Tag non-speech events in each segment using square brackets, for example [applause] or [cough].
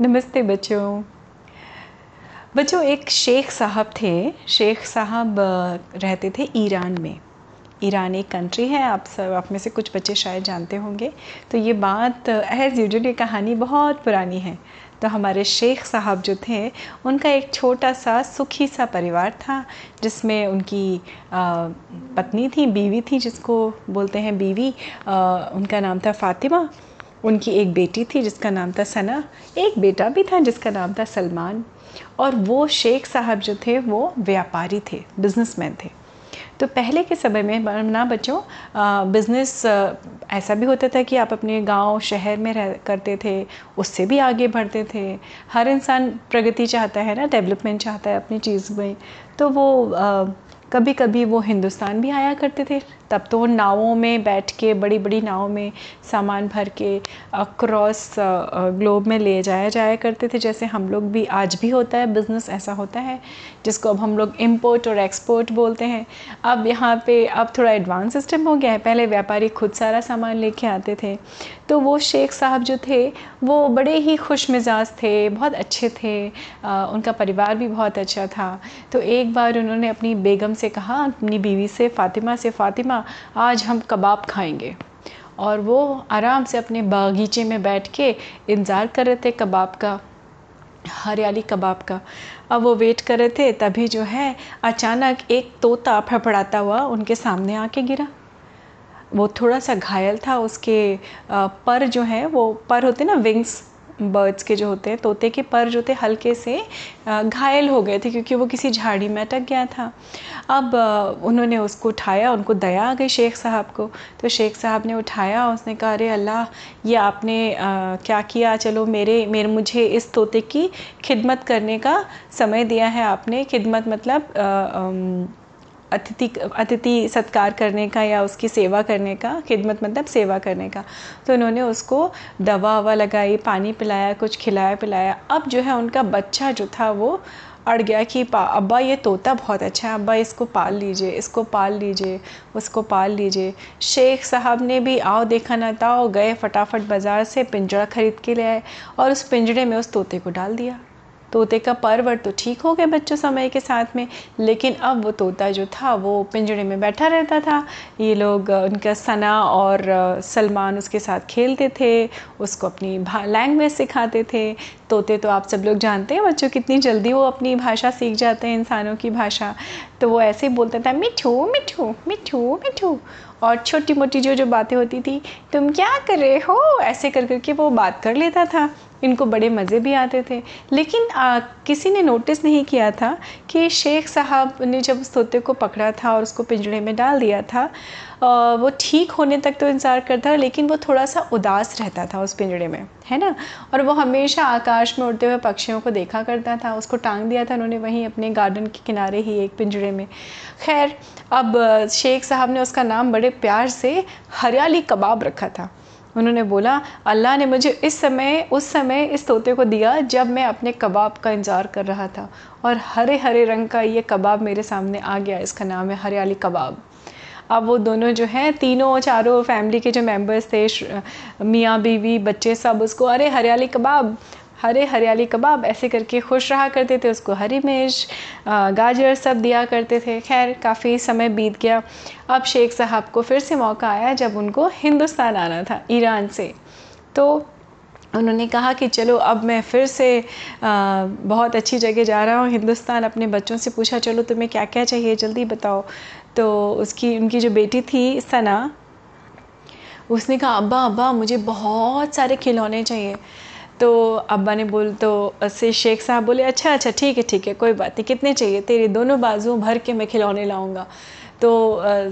नमस्ते बच्चों। बच्चों एक शेख साहब थे। शेख साहब रहते थे ईरान में। ईरान एक कंट्री है आप सब आप में से कुछ बच्चे शायद जानते होंगे। तो ये बात एज़ यूजल ये कहानी बहुत पुरानी है। तो हमारे शेख साहब जो थे उनका एक छोटा सा सुखी सा परिवार था जिसमें उनकी आ, पत्नी थी बीवी थी जिसको बोलते हैं बीवी। आ, उनका नाम था फ़ातिमा। उनकी एक बेटी थी जिसका नाम था सना एक बेटा भी था जिसका नाम था सलमान और वो शेख साहब जो थे वो व्यापारी थे बिजनेसमैन थे। तो पहले के समय में ना बच्चों बिज़नेस ऐसा भी होता था कि आप अपने गाँव शहर में रह करते थे उससे भी आगे बढ़ते थे। हर इंसान प्रगति चाहता है ना डेवलपमेंट चाहता है अपनी चीज़ में। तो वो आ, कभी कभी वो हिंदुस्तान भी आया करते थे। तब तो नावों में बैठ के बड़ी बड़ी नावों में सामान भर के अक्रॉस ग्लोब में ले जाया जाया करते थे। जैसे हम लोग भी, आज भी होता है बिज़नेस ऐसा होता है, जिसको अब हम लोग इम्पोर्ट और एक्सपोर्ट बोलते हैं। अब यहाँ पे, अब थोड़ा एडवांस सिस्टम हो गया है। पहले व्यापारी खुद सारा सामान लेके आते थे। तो वो शेख साहब जो थे वो बड़े ही खुश मिजाज थे बहुत अच्छे थे। आ, उनका परिवार भी बहुत अच्छा था। तो एक बार उन्होंने अपनी बेगम से कहा अपनी बीवी से फ़ातिमा से फ़ातिमा आज हम कबाब खाएँगे। और वो आराम से अपने बागीचे में बैठ के इंतज़ार कर रहे थे कबाब का हरियाली कबाब का। अब वो वेट कर रहे थे तभी जो है अचानक एक तोता फड़फड़ाता हुआ उनके सामने आके गिरा। वो थोड़ा सा घायल था उसके पर जो है वो पर होते ना विंग्स बर्ड्स के जो होते हैं तोते के पर जो थे हल्के से घायल हो गए थे क्योंकि वो किसी झाड़ी में अटक गया था। अब उन्होंने उसको उठाया उनको दया आ गई शेख साहब को। तो शेख साहब ने उठाया उसने कहा अरे अल्लाह ये आपने आ, क्या किया? चलो मेरे मेरे मुझे इस तोते की खिदमत करने का समय दिया है आपने। खिदमत मतलब आ, आ, अतिथि अतिथि सत्कार करने का या उसकी सेवा करने का, खिदमत मतलब सेवा करने का। तो उन्होंने उसको दवा ववा लगाई, पानी पिलाया, कुछ खिलाया पिलाया। अब जो है उनका बच्चा जो था वो अड़ गया कि, पा, अब्बा ये तोता बहुत अच्छा है, अब्बा इसको पाल लीजिए, इसको पाल लीजिए, उसको पाल लीजिए। शेख साहब ने भी, आओ देखा ना ताओ गए फटाफट बाज़ार से, पिंजरा ख़रीद के ले आए। और उस पिंजरे में उस तोते को डाल दिया। तोते का परवर तो ठीक हो गया बच्चों समय के साथ में, लेकिन अब वो तोता जो था, वो पिंजड़े में बैठा रहता था। ये लोग उनका सना और सलमान उसके साथ खेलते थे, उसको अपनी लैंग्वेज सिखाते थे। तोते तो आप सब लोग जानते हैं बच्चों, कितनी जल्दी वो अपनी भाषा सीख जाते हैं इंसानों की भाषा। तो वो ऐसे ही बोलता था, मिठू मिठू मिठू मिठू। और छोटी मोटी जो जो बातें होती थी, तुम क्या कर रहे हो? ऐसे कर करके वो बात कर लेता था। इनको बड़े मज़े भी आते थे। लेकिन आ, किसी ने नोटिस नहीं किया था कि शेख साहब ने जब उस तोते को पकड़ा था और उसको पिंजड़े में डाल दिया था आ, वो ठीक होने तक तो इंतज़ार करता था लेकिन वो थोड़ा सा उदास रहता था उस पिंजड़े में है ना? और वो हमेशा आकाश में उड़ते हुए पक्षियों को देखा करता था उसको टांग दिया था उन्होंने वहीं अपने गार्डन के किनारे ही एक पिंजड़े में। खैर अब शेख साहब ने उसका नाम बड़े प्यार से हरियाली कबाब रखा था। उन्होंने बोला, अल्लाह ने मुझे इस समय, उस समय इस तोते को दिया जब मैं अपने कबाब का इंतज़ार कर रहा था और हरे हरे रंग का ये कबाब मेरे सामने आ गया, इसका नाम है हरियाली कबाब। अब वो दोनों जो हैं, तीनों चारों फैमिली के जो मेंबर्स थे मियाँ, बीवी, बच्चे सब उसको, अरे, हरियाली कबाब हरे हरियाली कबाब ऐसे करके खुश रहा करते थे उसको हरी मिर्च गाजर सब दिया करते थे। खैर काफ़ी समय बीत गया। अब शेख साहब को फिर से मौका आया जब उनको हिंदुस्तान आना था ईरान से। तो उन्होंने कहा कि चलो अब मैं फिर से आ, बहुत अच्छी जगह जा रहा हूँ हिंदुस्तान अपने बच्चों से पूछा चलो तुम्हें क्या क्या चाहिए? जल्दी बताओ। तो उसकी उनकी जो बेटी थी सना उसने कहा अब्बा अब्बा मुझे बहुत सारे खिलौने चाहिए। तो अब्बा ने बोल तो से शेख साहब बोले अच्छा अच्छा ठीक है ठीक है, कोई बात नहीं, कितने चाहिए? तेरे दोनों बाज़ू भर के मैं खिलौने लाऊँगा। तो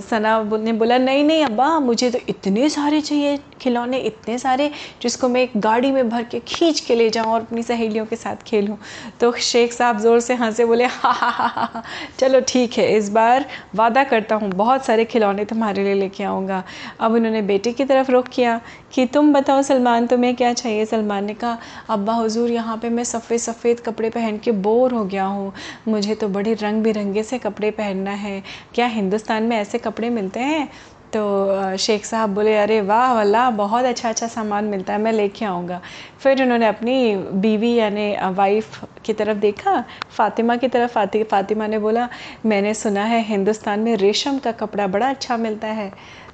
सना ने बोला, नहीं नहीं, अब्बा, मुझे तो इतने सारे चाहिए खिलौने, इतने सारे, जिसको मैं एक गाड़ी में भर के खींच के ले जाऊँ और अपनी सहेलियों के साथ खेलूँ। तो शेख साहब ज़ोर से हंसे बोले, हा हा हा हा चलो ठीक है, इस बार वादा करता हूँ, बहुत सारे खिलौने तुम्हारे लिए लेके आऊँगा। अब उन्होंने बेटे की तरफ़ रुख किया कि, तुम बताओ, सलमान, तुम्हें क्या चाहिए? सलमान ने कहा, अब्बा, हुजूर, यहाँ पे मैं सफ़ेद सफ़ेद कपड़े पहन के बोर हो गया हूँ। मुझे तो बड़े रंग बिरंगे से कपड़े पहनना है। क्या हिंदुस्तान में ऐसे कपड़े मिलते हैं तो शेख साहब बोले, अरे वाह वल्ला बहुत अच्छा अच्छा सामान मिलता है, मैं लेके आऊँगा। फिर उन्होंने अपनी बीवी यानी वाइफ की तरफ़ देखा, फ़ातिमा की तरफ़, फाति, फ़ातिमा ने बोला, मैंने सुना है हिंदुस्तान में रेशम का कपड़ा बड़ा अच्छा मिलता है।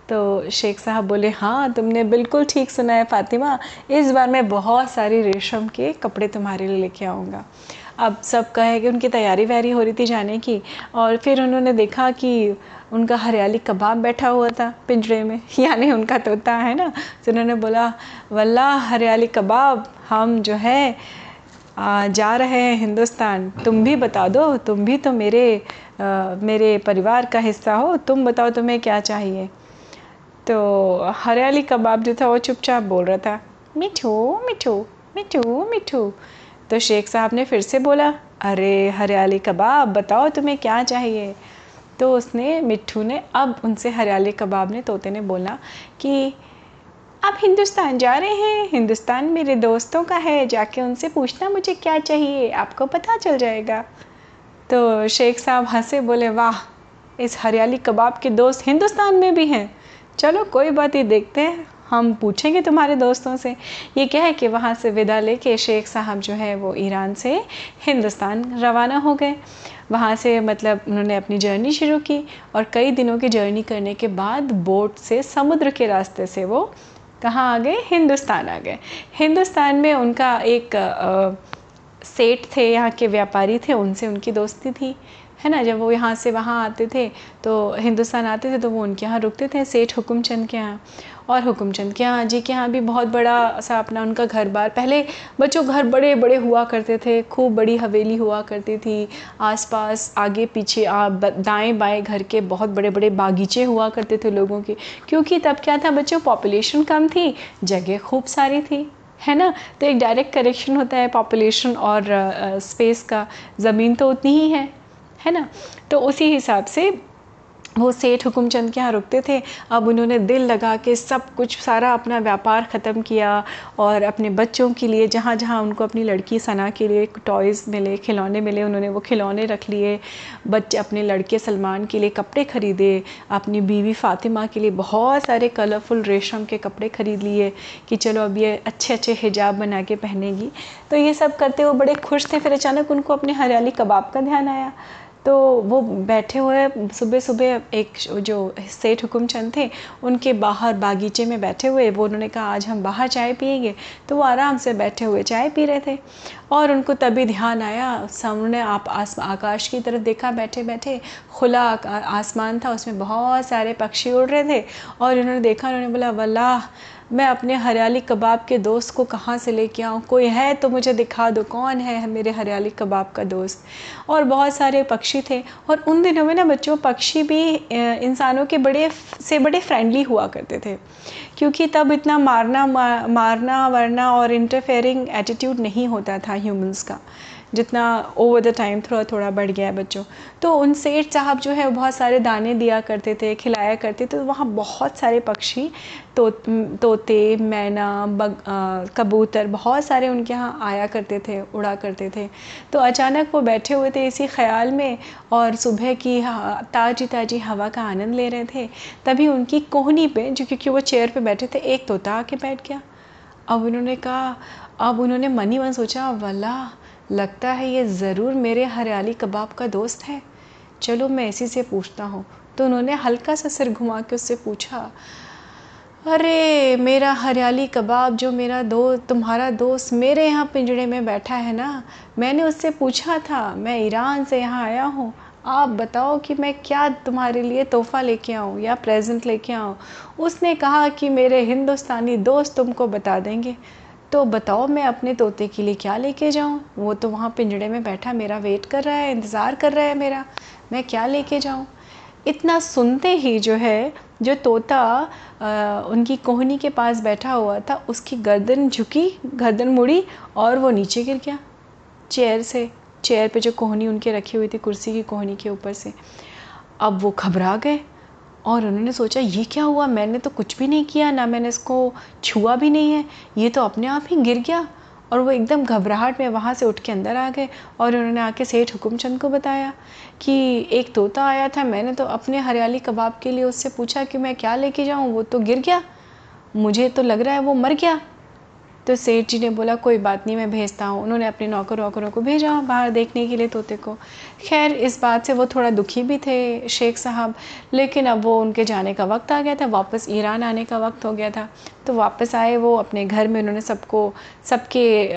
तो शेख साहब बोले हाँ तुमने बिल्कुल ठीक सुना है, फ़ातिमा, इस बार मैं बहुत सारी रेशम के कपड़े तुम्हारे लिए लेके आऊँगा। अब सब कहे कि उनकी तैयारी वैयारी हो रही थी जाने की और फिर उन्होंने देखा कि उनका हरियाली कबाब बैठा हुआ था पिंजरे में [laughs] यानी उनका तोता है ना? तो उन्होंने बोला वल्ला हरियाली कबाब हम जो है आ, जा रहे हैं हिंदुस्तान। तुम भी बता दो तुम भी तो मेरे आ, मेरे परिवार का हिस्सा हो तुम बताओ तुम्हें क्या चाहिए? तो हरियाली कबाब जो था वो चुपचाप बोल रहा था मिठू मिठू मिठू मिठू। तो शेख साहब ने फिर से बोला, अरे, हरियाली कबाब, बताओ तुम्हें क्या चाहिए? तो उसने, मिट्ठू ने, अब उनसे हरियाली कबाब ने, तोते ने बोला कि, आप हिंदुस्तान जा रहे हैं, हिंदुस्तान मेरे दोस्तों का है, जाके उनसे पूछना मुझे क्या चाहिए, आपको पता चल जाएगा। तो शेख साहब हंसे, बोले, वाह, इस हरियाली कबाब के दोस्त हिंदुस्तान में भी हैं। चलो, कोई बात ही देखते हैं। हम पूछेंगे तुम्हारे दोस्तों से ये क्या है कि वहाँ से विदा लेके शेख साहब जो है वो ईरान से हिंदुस्तान रवाना हो गए। वहाँ से मतलब उन्होंने अपनी जर्नी शुरू की और कई दिनों की जर्नी करने के बाद बोट से समुद्र के रास्ते से वो कहाँ आ गए? हिंदुस्तान आ गए। हिंदुस्तान में उनका एक आ, सेठ थे यहाँ के व्यापारी थे उनसे उनकी दोस्ती थी है ना? जब वो यहाँ से वहाँ आते थे तो हिंदुस्तान आते थे तो वो उनके यहाँ रुकते थे सेठ हुकुमचंद के यहाँ। और हुकुमचंद के यहाँ जी के यहाँ भी बहुत बड़ा सा अपना उनका घर बार पहले बच्चों घर बड़े बड़े हुआ करते थे, खूब बड़ी हवेली हुआ करती थी। आसपास, आगे पीछे दाएँ बाएँ घर के बहुत बड़े बड़े बागीचे हुआ करते थे लोगों के। क्योंकि तब क्या था बच्चों पॉपुलेशन कम थी, जगह खूब सारी थी, है ना? तो एक डायरेक्ट करेक्शन होता है पॉपुलेशन और स्पेस का। ज़मीन तो उतनी ही है है ना? तो उसी हिसाब से वो सेठ हुकुमचंद के यहाँ रुकते थे। अब उन्होंने दिल लगा के सब कुछ, सारा अपना व्यापार ख़त्म किया और अपने बच्चों के लिए जहाँ जहाँ उनको अपनी लड़की सना के लिए टॉयज़ मिले, खिलौने मिले, उन्होंने वो खिलौने रख लिए। बच्चे, अपने लड़के सलमान के लिए कपड़े ख़रीदे, अपनी बीवी फ़ातिमा के लिए बहुत सारे कलरफुल रेशम के कपड़े ख़रीद लिए कि चलो अब ये अच्छे अच्छे हिजाब बना के पहनेगी। तो ये सब करते वो बड़े खुश थे। फिर अचानक उनको अपने हरियाली कबाब का ध्यान आया। तो वो बैठे हुए सुबह सुबह एक जो सेठ हुकुमचंद थे, उनके बाहर बागीचे में बैठे हुए, वो उन्होंने कहा, आज हम बाहर चाय पिएँगे तो वो आराम से बैठे हुए चाय पी रहे थे। और उनको तभी ध्यान आया, सामने आप आस, आकाश की तरफ़ देखा बैठे बैठे खुला आसमान था, उसमें बहुत सारे पक्षी उड़ रहे थे। और उन्होंने देखा, उन्होंने बोला, वल्लाह मैं अपने हरियाली कबाब के दोस्त को कहाँ से लेके आऊँ? कोई है तो मुझे दिखा दो। कौन है मेरे हरियाली कबाब का दोस्त? और बहुत सारे पक्षी थे। और उन दिनों में ना बच्चों, पक्षी भी इंसानों के बड़े से बड़े फ्रेंडली हुआ करते थे। क्योंकि तब इतना मारना मारना वरना और इंटरफेयरिंग एटीट्यूड नहीं होता था ह्यूमंस का। जितना ओवर द टाइम थोड़ा थोड़ा बढ़ गया है बच्चों। तो उन सेठ साहब जो है बहुत सारे दाने दिया करते थे, खिलाया करते थे। तो वहाँ बहुत सारे पक्षी तो तोते, मैना, बग कबूतर, बहुत सारे उनके यहाँ आया करते थे, उड़ा करते थे। तो अचानक वो बैठे हुए थे इसी ख्याल में और सुबह की ताज़ी ताज़ी हवा का आनंद ले रहे थे। तभी उनकी कोहनी पे, जो क्योंकि वो चेयर पे बैठे थे, एक तोता आके बैठ गया। अब उन्होंने कहा, अब उन्होंने मन मन सोचा वल्ला लगता है ये ज़रूर मेरे हरियाली कबाब का दोस्त है। चलो मैं इसी से पूछता हूँ। तो उन्होंने हल्का सा सिर घुमा के उससे पूछा, अरे, मेरा हरियाली कबाब जो मेरा दोस्त तुम्हारा दोस्त मेरे यहाँ पिंजड़े में बैठा है ना, मैंने उससे पूछा था, मैं ईरान से यहाँ आया हूँ। आप बताओ कि मैं क्या तुम्हारे लिए तोहफ़ा लेके आऊँ या प्रेजेंट लेके आऊँ? उसने कहा कि मेरे हिंदुस्तानी दोस्त तुमको बता देंगे। तो बताओ मैं अपने तोते के लिए क्या लेके जाऊँ? वो तो वहाँ पिंजड़े में बैठा मेरा वेट कर रहा है इंतज़ार कर रहा है मेरा। मैं क्या लेके जाऊँ? इतना सुनते ही जो है जो तोता आ, उनकी कोहनी के पास बैठा हुआ था उसकी गर्दन झुकी गर्दन मुड़ी और वो नीचे गिर गया। चेयर से चेयर पे जो कोहनी उनके रखी हुई थी कुर्सी की कोहनी के ऊपर से। अब वो घबरा गए। और उन्होंने सोचा, ये क्या हुआ? मैंने तो कुछ भी नहीं किया, ना मैंने इसको छुआ भी नहीं है। ये तो अपने आप ही गिर गया। और वो एकदम घबराहट में वहाँ से उठ के अंदर आ गए और उन्होंने आके सेठ हुकुमचंद को बताया कि एक तोता आया था, मैंने तो अपने हरियाली कबाब के लिए उससे पूछा कि मैं क्या लेके जाऊँ? वो तो गिर गया। मुझे तो लग रहा है वो मर गया। तो सेठ जी ने बोला, कोई बात नहीं, मैं भेजता हूँ। उन्होंने अपने नौकर वौकरों को भेजा बाहर देखने के लिए तोते को। खैर, इस बात से वो थोड़ा दुखी भी थे शेख साहब, लेकिन अब वो उनके जाने का वक्त आ गया था, वापस ईरान आने का वक्त हो गया था। तो वापस आए वो अपने घर में, उन्होंने सबको, सबके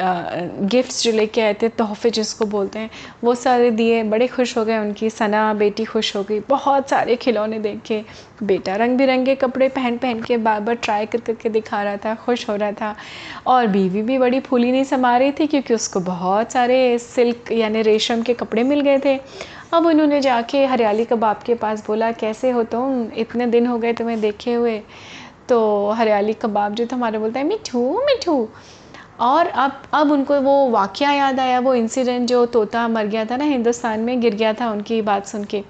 गिफ्ट्स जो लेके आए थे, तोहफे जिसको बोलते हैं, वो सारे दिए। बड़े खुश हो गए उनकी, सना बेटी खुश हो गई। बहुत सारे खिलौने देख के बेटा रंग बिरंगे कपड़े पहन पहन के बार बार ट्राई कर करके दिखा रहा था, खुश हो रहा था। और बीवी भी बड़ी फूली नहीं समा रही थी क्योंकि उसको बहुत सारे सिल्क यानी रेशम के कपड़े मिल गए थे। अब उन्होंने जाके हरियाली कबाब के पास बोला, कैसे हो तुम? इतने दिन हो गए तुम्हें देखे हुए। तो हरियाली कबाब जो था, हमारे बोलता है, मिठू मिठू। और अब अब उनको वो वाक़ याद आया, वो इंसिडेंट जो तोता मर गया था ना हिंदुस्तान में, गिर गया था उनकी बात सुन के।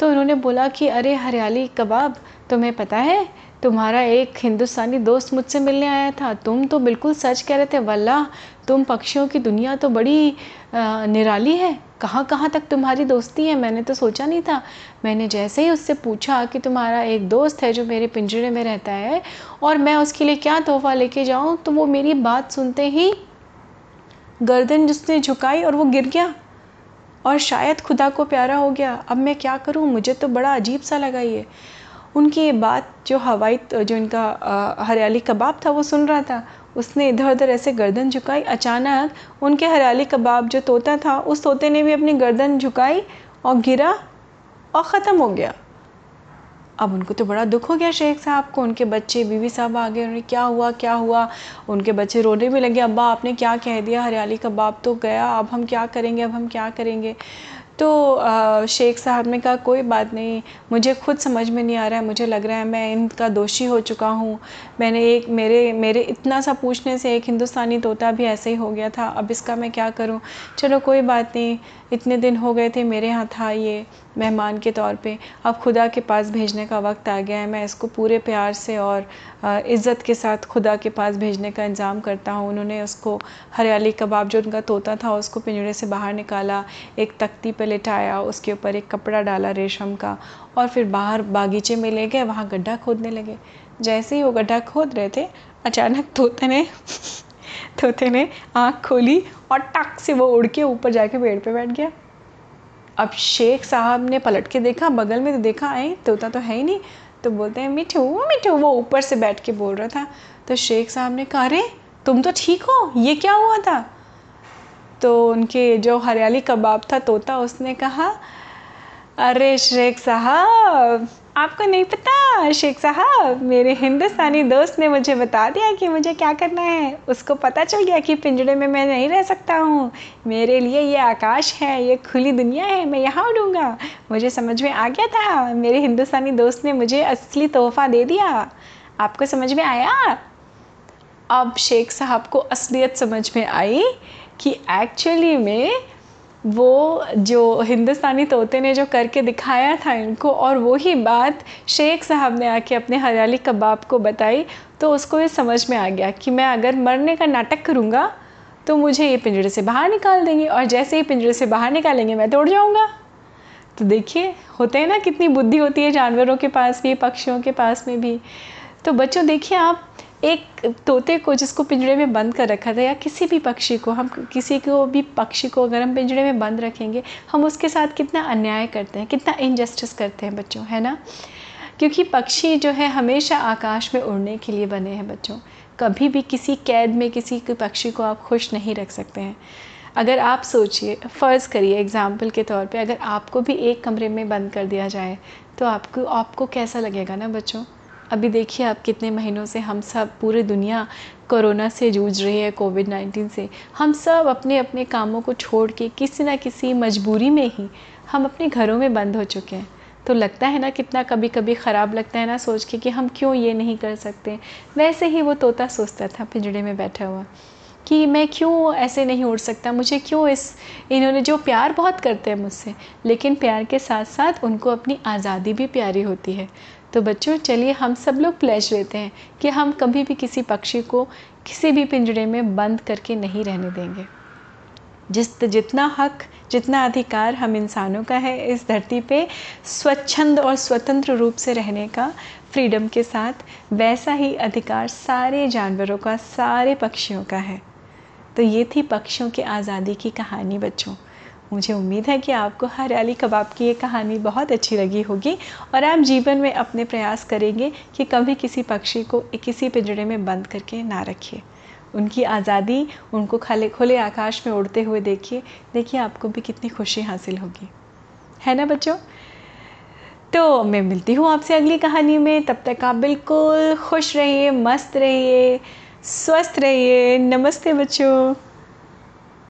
तो उन्होंने बोला कि, अरे, हरियाली कबाब, तुम्हें पता है, तुम्हारा एक हिंदुस्तानी दोस्त मुझसे मिलने आया था। तुम तो बिल्कुल सच कह रहे थे वल्ला तुम पक्षियों की दुनिया तो बड़ी निराली है। कहाँ कहाँ तक तुम्हारी दोस्ती है? मैंने तो सोचा नहीं था। मैंने जैसे ही उससे पूछा कि तुम्हारा एक दोस्त है जो मेरे पिंजरे में रहता है और मैं उसके लिए क्या तोहफ़ा लेके जाऊँ तो वो मेरी बात सुनते ही गर्दन जिसने झुकाई और वो गिर गया। और शायद खुदा को प्यारा हो गया। अब मैं क्या करूँ? मुझे तो बड़ा अजीब सा लगा ये। उनकी ये बात जो हवाई, जो इनका हरियाली कबाब था, वो सुन रहा था। उसने इधर उधर ऐसे गर्दन झुकाई। अचानक उनके हरियाली कबाब जो तोता था, उस तोते ने भी अपनी गर्दन झुकाई और गिरा और ख़त्म हो गया। अब उनको तो बड़ा दुख हो गया शेख साहब को, उनके बच्चे, बीवी साहब आ गए उन्हें क्या हुआ क्या हुआ? उनके बच्चे रोने भी लगे, अब्बा आपने क्या कह दिया? हरियाली का बाप तो गया, अब हम क्या करेंगे, अब हम क्या करेंगे? तो शेख साहब ने कहा, कोई बात नहीं, मुझे खुद समझ में नहीं आ रहा है, मुझे लग रहा है मैं इनका दोषी हो चुका हूँ। मैंने एक, मेरे मेरे इतना सा पूछने से एक हिंदुस्तानी तोता भी ऐसे ही हो गया था, अब इसका मैं क्या करूँ? चलो, कोई बात नहीं इतने दिन हो गए थे मेरे यहाँ था ये मेहमान के तौर पे। अब खुदा के पास भेजने का वक्त आ गया है। मैं इसको पूरे प्यार से और इज़्ज़त के साथ खुदा के पास भेजने का इंतज़ाम करता हूँ। उन्होंने उसको हरियाली कबाब, जो उनका तोता था, उसको पिंजरे से बाहर निकाला, एक तख्ती पे लिटाया, उसके ऊपर एक कपड़ा डाला रेशम का और फिर बाहर बागीचे में ले गए, वहाँ गड्ढा खोदने लगे। जैसे ही वो गड्ढा खोद रहे थे, अचानक तोते ने तोते ने आँख खोली और टक से वो उड़ के ऊपर जाके पेड़ पे बैठ गया। अब शेख साहब ने पलट के देखा, बगल में तो देखा आए तोता तो है ही नहीं। तो बोलते हैं, मिठू मिठू, वो ऊपर से बैठ के बोल रहा था। तो शेख साहब ने कहा, अरे, तुम तो ठीक हो, ये क्या हुआ था? तो उनके जो हरियाली कबाब था तोता, उसने कहा, अरे शेख साहब आपको नहीं पता, शेख साहब, मेरे हिंदुस्तानी दोस्त ने मुझे बता दिया कि मुझे क्या करना है। उसको पता चल गया कि पिंजड़े में मैं नहीं रह सकता हूँ। मेरे लिए ये आकाश है, ये खुली दुनिया है, मैं यहाँ उड़ूँगा। मुझे समझ में आ गया था, मेरे हिंदुस्तानी दोस्त ने मुझे असली तोहफ़ा दे दिया। आपको समझ में आया? अब शेख साहब को असलियत समझ में आई कि एक्चुअली में वो जो हिंदुस्तानी तोते ने जो करके दिखाया था इनको, और वही बात शेख साहब ने आके अपने हरियाली कबाब को बताई तो उसको ये समझ में आ गया कि मैं अगर मरने का नाटक करूँगा तो मुझे ये पिंजरे से बाहर निकाल देंगे, और जैसे ही पिंजरे से बाहर निकालेंगे, मैं तोड़ जाऊँगा। तो देखिए, होते हैं ना, कितनी बुद्धि होती है जानवरों के पास भी, पक्षियों के पास में भी। तो बच्चों, देखिए आप एक तोते को जिसको पिंजरे में बंद कर रखा था या किसी भी पक्षी को, हम किसी को भी पक्षी को अगर हम पिंजरे में बंद रखेंगे, हम उसके साथ कितना अन्याय करते हैं, कितना इनजस्टिस करते हैं बच्चों, है ना? क्योंकि पक्षी जो है हमेशा आकाश में उड़ने के लिए बने हैं बच्चों। कभी भी किसी कैद में किसी के पक्षी को आप खुश नहीं रख सकते हैं। अगर आप सोचिए, फ़र्ज़ करिए एग्ज़ाम्पल के तौर पे, अगर आपको भी एक कमरे में बंद कर दिया जाए तो आपको आपको कैसा लगेगा ना बच्चों? अभी देखिए आप कितने महीनों से हम सब पूरी दुनिया कोरोना से जूझ रही है कोविड नाइन्टीन से। हम सब अपने अपने कामों को छोड़ के किसी ना किसी मजबूरी में ही हम अपने घरों में बंद हो चुके हैं। तो लगता है ना कितना कभी कभी ख़राब लगता है ना सोच के कि हम क्यों ये नहीं कर सकते। वैसे ही वो तोता सोचता था पिंजड़े में बैठा हुआ, कि मैं क्यों ऐसे नहीं उड़ सकता? मुझे क्यों इस, इन्होंने जो प्यार बहुत करते हैं मुझसे, लेकिन प्यार के साथ साथ उनको अपनी आज़ादी भी प्यारी होती है। तो बच्चों, चलिए हम सब लोग प्लेज लेते हैं कि हम कभी भी किसी पक्षी को किसी भी पिंजरे में बंद करके नहीं रहने देंगे। जिस, जितना हक, जितना अधिकार हम इंसानों का है, इस धरती पे स्वच्छंद और स्वतंत्र रूप से रहने का फ्रीडम के साथ वैसा ही अधिकार सारे जानवरों का, सारे पक्षियों का है। तो ये थी पक्षियों की आज़ादी की कहानी, बच्चों। मुझे उम्मीद है कि आपको हरियाली कबाब की ये कहानी बहुत अच्छी लगी होगी और आप जीवन में अपने प्रयास करेंगे कि कभी किसी पक्षी को किसी पिंजड़े में बंद करके ना रखिए। उनकी आज़ादी उनको खाले खुले आकाश में उड़ते हुए देखिए। देखिए आपको भी कितनी खुशी हासिल होगी। है ना बच्चों? तो मैं मिलती हूँ आपसे अगली कहानी में। तब तक आप बिल्कुल खुश रहिए, मस्त रहिए, स्वस्थ रहिए। नमस्ते बच्चों।